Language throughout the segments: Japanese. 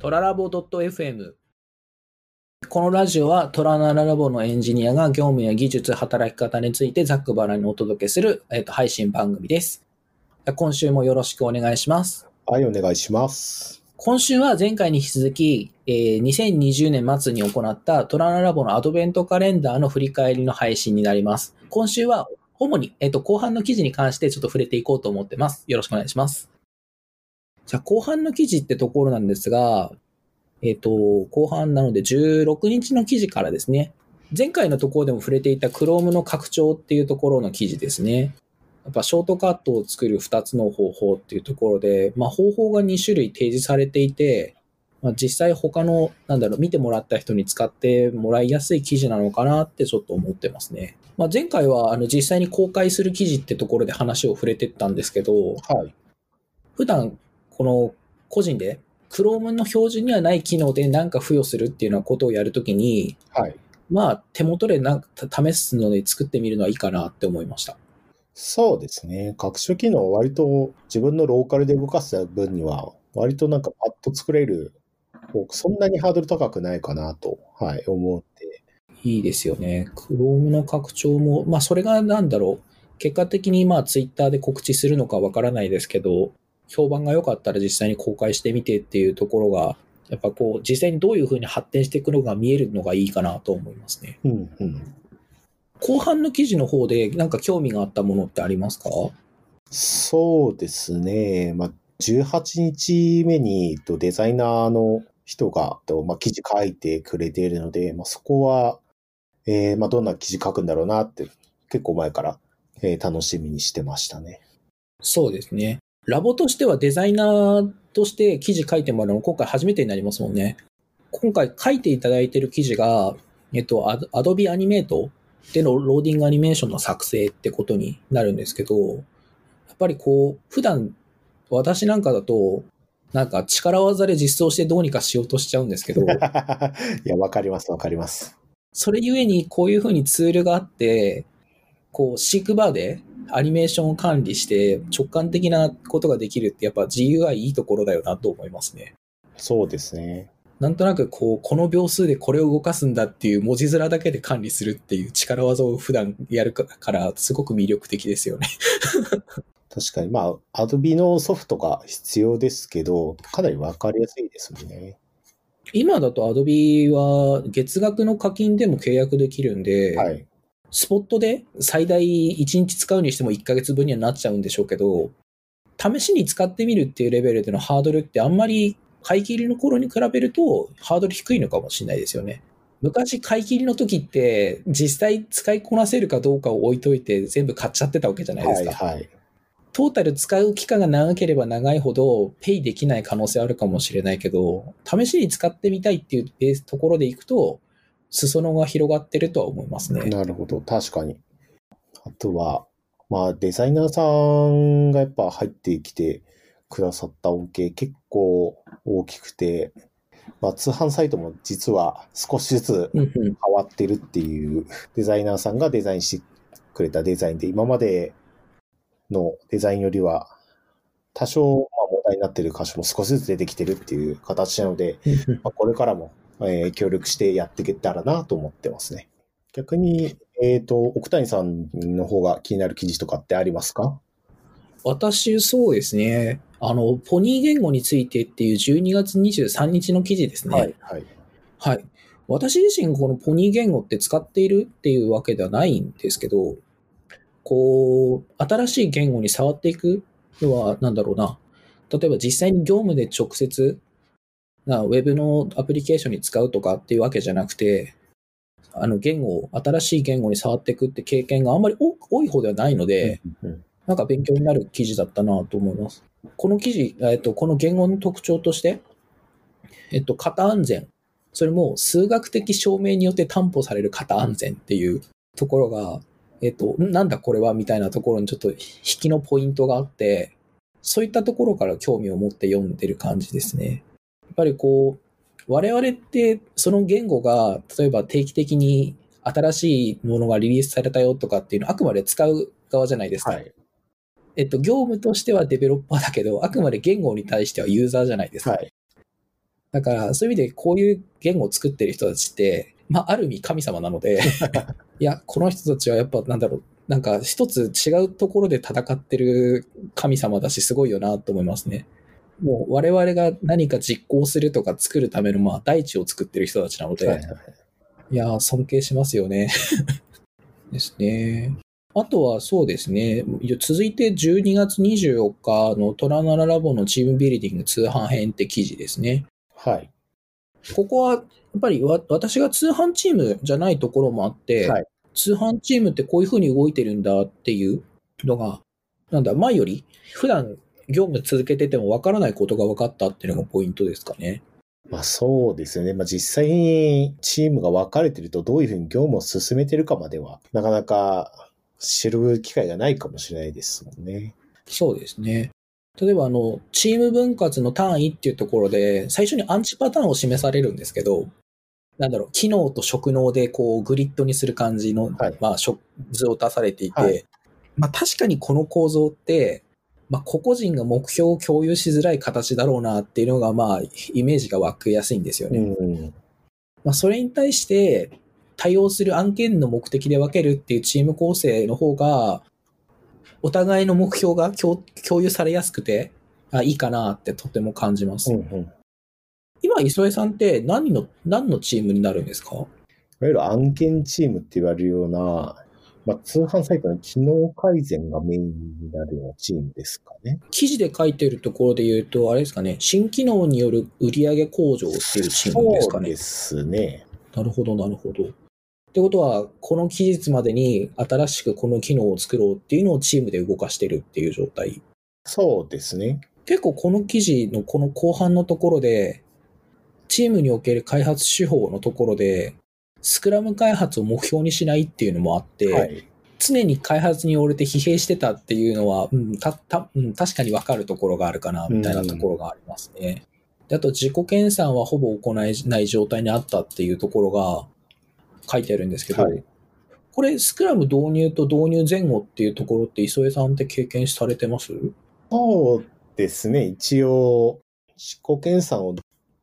トララボ .fm このラジオはトラナララボのエンジニアが業務や技術、働き方についてざっくばらんにお届けする、えー、と配信番組です。今週もよろしくお願いします。はい、お願いします。今週は前回に引き続き、えー2020年末に行ったトラナラボのアドベントカレンダーの振り返りの配信になります。今週は主に、えっ、と、後半の記事に関してちょっと触れていこうと思ってます。よろしくお願いします。じゃあ、後半の記事ってところなんですが、えっ、と、後半なので16日の記事からですね。前回のところでも触れていた Chrome の拡張っていうところの記事ですね。やっぱショートカットを作る2つの方法っていうところで、まあ方法が2種類提示されていて、まあ、実際他の、なんだろう、見てもらった人に使ってもらいやすい記事なのかなってちょっと思ってますね。まあ、前回はあの実際に公開する記事ってところで話を触れてったんですけど、はい。普段この個人で Chrome の標準にはない機能で何か付与するっていうようなことをやるときに、はい。まあ手元でなんか試すので作ってみるのはいいかなって思いました。そうですね。各種機能、割と自分のローカルで動かす分には、割となんかパッと作れる、そんなにハードル高くないかなと、はい、思って。いいですよね。Chrome の拡張も、まあそれがなんだろう。結果的にまあ Twitter で告知するのかわからないですけど、評判が良かったら実際に公開してみてっていうところが、やっぱこう実際にどういう風に発展していくのが見えるのがいいかなと思いますね。うんうん。後半の記事の方でなんか興味があったものってありますか？そうですね。まあ、18日目にとデザイナーの人が、とまあ、記事書いてくれているので、まあ、そこは、えーまあ、どんな記事書くんだろうなって、結構前から、えー楽しみにしてましたね。そうですね。ラボとしてはデザイナーとして記事書いてもらうの今回初めてになりますもんね。今回書いていただいてる記事が、えっと、アド Adobe アニメートでのローディングアニメーションの作成ってことになるんですけど、やっぱりこう、普段私なんかだと、なんか力技で実装してどうにかしようとしちゃうんですけど、いや、わかります、わかります。それゆえにこういうふうにツールがあって、こう、シークバーでアニメーションを管理して直感的なことができるってやっぱ GUI いいところだよなと思いますね。そうですね。なんとなくこう、この秒数でこれを動かすんだっていう文字面だけで管理するっていう力技を普段やるからすごく魅力的ですよね。確かに、まあ、Adobe のソフトが必要ですけど、かなりわかりやすいですもんね。今だと Adobe は月額の課金でも契約できるんで、はい。スポットで最大1日使うにしても1ヶ月分にはなっちゃうんでしょうけど、試しに使ってみるっていうレベルでのハードルってあんまり買い切りの頃に比べるとハードル低いのかもしれないですよね。昔買い切りの時って実際使いこなせるかどうかを置いといて全部買っちゃってたわけじゃないですはい、か。はい。トータル使う期間が長ければ長いほどペイできない可能性あるかもしれないけど、試しに使ってみたいっていうところでいくと、裾野が広がってるとは思いますね。なるほど。確かに。あとは、まあ、デザイナーさんがやっぱ入ってきてくださった恩恵結構大きくて、まあ、通販サイトも実は少しずつ変わってるっていうデザイナーさんがデザインしてくれたデザインで、今までのデザインよりは多少まあ問題になってる箇所も少しずつ出てきてるっていう形なので、まあ、これからも、えー協力してやっていけたらなと思ってますね。逆に、えっ、と、奥谷さんの方が気になる記事とかってありますか？私、そうですね。あの、ポニー言語についてっていう12月23日の記事ですね。はい。はい。はい。私自身このポニー言語って使っているっていうわけではないんですけど、こう、新しい言語に触っていくのは、なんだろうな。例えば実際に業務で直接、なウェブのアプリケーションに使うとかっていうわけじゃなくて、あの言語を、新しい言語に触っていくって経験があんまり多多い方ではないので、なんか勉強になる記事だったなと思います。この記事、えっと、この言語の特徴として、えっと、型安全。それも数学的証明によって担保される型安全っていうところが、えっと、んなんだこれはみたいなところにちょっと引きのポイントがあって、そういったところから興味を持って読んでる感じですね。やっぱりこう、我々ってその言語が、例えば定期的に新しいものがリリースされたよとかっていうのはあくまで使う側じゃないですか。はい。えっと、業務としてはデベロッパーだけど、あくまで言語に対してはユーザーじゃないですか。はい。だから、そういう意味でこういう言語を作ってる人たちって、まあ、ある意味神様なので、いや、この人たちはやっぱなんだろう、なんか一つ違うところで戦ってる神様だし、すごいよなと思いますね。もう我々が何か実行するとか作るための、まあ、大地を作ってる人たちなので、はいはいいやー、尊敬しますよね。ですね。あとはそうですね。続いて12月24日のトラナララボのチームビルディング通販編って記事ですね。はい。ここは、やっぱりわ私が通販チームじゃないところもあって、はい通販チームってこういう風に動いてるんだっていうのが、なんだ、前より普段業務続けててもわからないことが分かったっていうのがポイントですかね。まあそうですよね。まあ実際にチームが分かれてるとどういうふうに業務を進めてるかまでは、なかなか知る機会がないかもしれないですもんね。そうですね。例えば、あの、チーム分割の単位っていうところで、最初にアンチパターンを示されるんですけど、なんだろう、機能と職能でこうグリッドにする感じの、はいまあ、図を出されていて、はいまあ確かにこの構造って、まあ個々人が目標を共有しづらい形だろうなっていうのが、まあ、イメージが湧くやすいんですよね。うん。まあ、それに対して対応する案件の目的で分けるっていうチーム構成の方が、お互いの目標が共共有されやすくて、あいいかなってとても感じます。うんうん。い今、磯江さんって何の、何のチームになるんですか？わゆる案件チームって言われるような、まあ通販サイトの機能改善がメインになるようなチームですかね。記事で書いてるところで言うと、あれですかね、新機能による売上向上っていうチームですかねそうで。すね。なるほど、なるほど。ってことは、この期日までに新しくこの機能を作ろうっていうのをチームで動かしてるっていう状態。そうですね。結構この記事のこの後半のところで、チームにおける開発手法のところで、スクラム開発を目標にしないっていうのもあって、はい。常に開発に追われて疲弊してたっていうのは、うん、た、た、うん、確かにわかるところがあるかな、みたいなところがありますね。であと、自己研鑽はほぼ行えない状態にあったっていうところが書いてあるんですけど、はいこれ、スクラム導入と導入前後っていうところって、磯江さんって経験されてます？そうですね。一応、自己研鑽を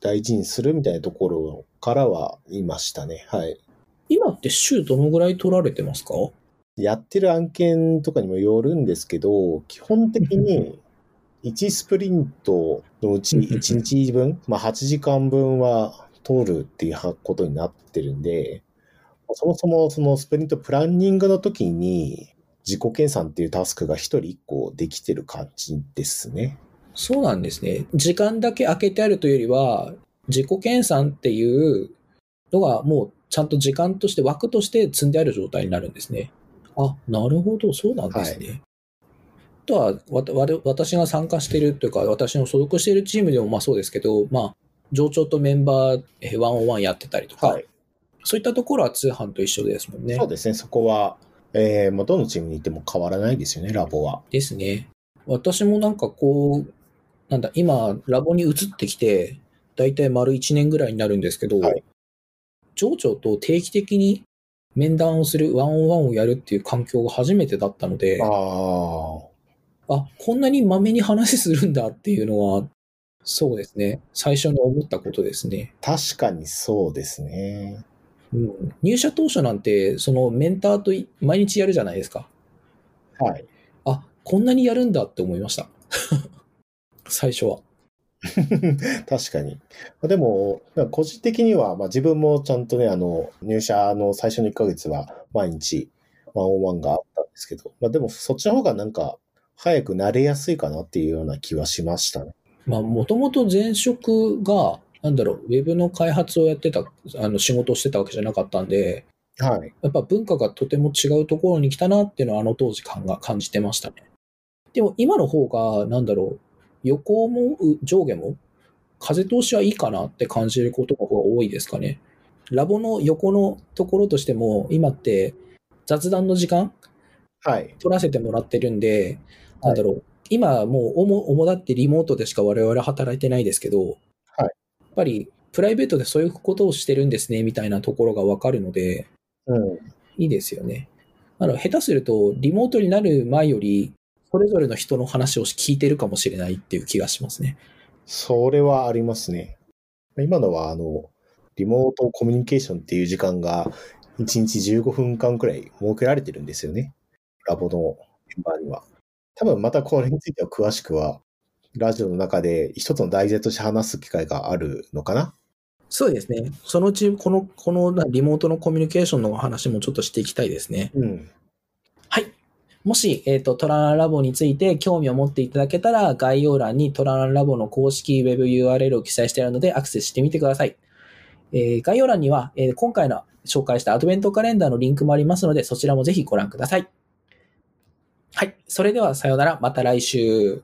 大事にするみたいなところからはいましたね。はい。今って週どのぐらい取られてますか？やってる案件とかにもよるんですけど、基本的に 1スプリントのうちうんうんうん1日分、まあ8時間分は通るっていうことになってるんで、そもそもそのスプリントプランニングの時に自己研鑽っていうタスクが1人1個できてる感じですね。そうなんですね。時間だけ空けてあるというよりは、自己研鑽っていうのがもうちゃんと時間として枠として積んである状態になるんですね。あ、なるほど、そうなんですね。あとは、わたわれ私が参加しているというか、私の所属しているチームでもまあそうですけど、まあ、上長とメンバーえーワンオンワンやってたりとか、はい。そういったところは通販と一緒ですもんね。そうですね。そこは、えー、もうどのチームにいても変わらないですよね、ラボは。ですね。私もなんかこう、なんだ、今、ラボに移ってきて、だいたい丸1年ぐらいになるんですけど、はい上長と定期的に面談をする、ワンオンワンをやるっていう環境が初めてだったので、あ。こんなにまめに話するんだっていうのは、そうですね。最初に思ったことですね。確かにそうですね。うん、入社当初なんて、そのメンターとい毎日やるじゃないですか。はい。あ、こんなにやるんだって思いました。最初は。確かに。でも、個人的には、まあ、自分もちゃんとね、あの、入社の最初の1ヶ月は毎日ワンオンワンがあったんですけど、まあ、でもそっちの方がなんか早く慣れやすいかなっていうような気はしましたね。まあ、もともと前職が、なんだろう、ウェブの開発をやってた、あの、仕事をしてたわけじゃなかったんで、はい。やっぱ文化がとても違うところに来たなっていうのはあの当時感が感じてましたね。でも今の方が、なんだろう、横もう上下も風通しはいいかなって感じることが多いですかね。ラボの横のところとしても、今って雑談の時間？はい。取らせてもらってるんで、なんだろう、今もう主主だってリモートでしか我々働いてないですけど、やっぱりプライベートでそういうことをしてるんですね、みたいなところがわかるので、うん。いいですよね。あの、下手すると、リモートになる前より、それぞれの人の話を聞いてるかもしれないっていう気がしますね。それはありますね。今のは、あの、リモートコミュニケーションっていう時間が1日15分間くらい設けられてるんですよね。ラボのメンバーには。多分またこれについては詳しくは、ラジオの中で一つの題材として話す機会があるのかなそうですね。そのうち、この、このリモートのコミュニケーションの話もちょっとしていきたいですね。うん。もし、えっ、と、トランラボについて興味を持っていただけたら、概要欄にトランラボの公式 Web URL を記載してあるので、アクセスしてみてください。えー概要欄には、えー今回の紹介したアドベントカレンダーのリンクもありますので、そちらもぜひご覧ください。はい。それでは、さようなら。また来週。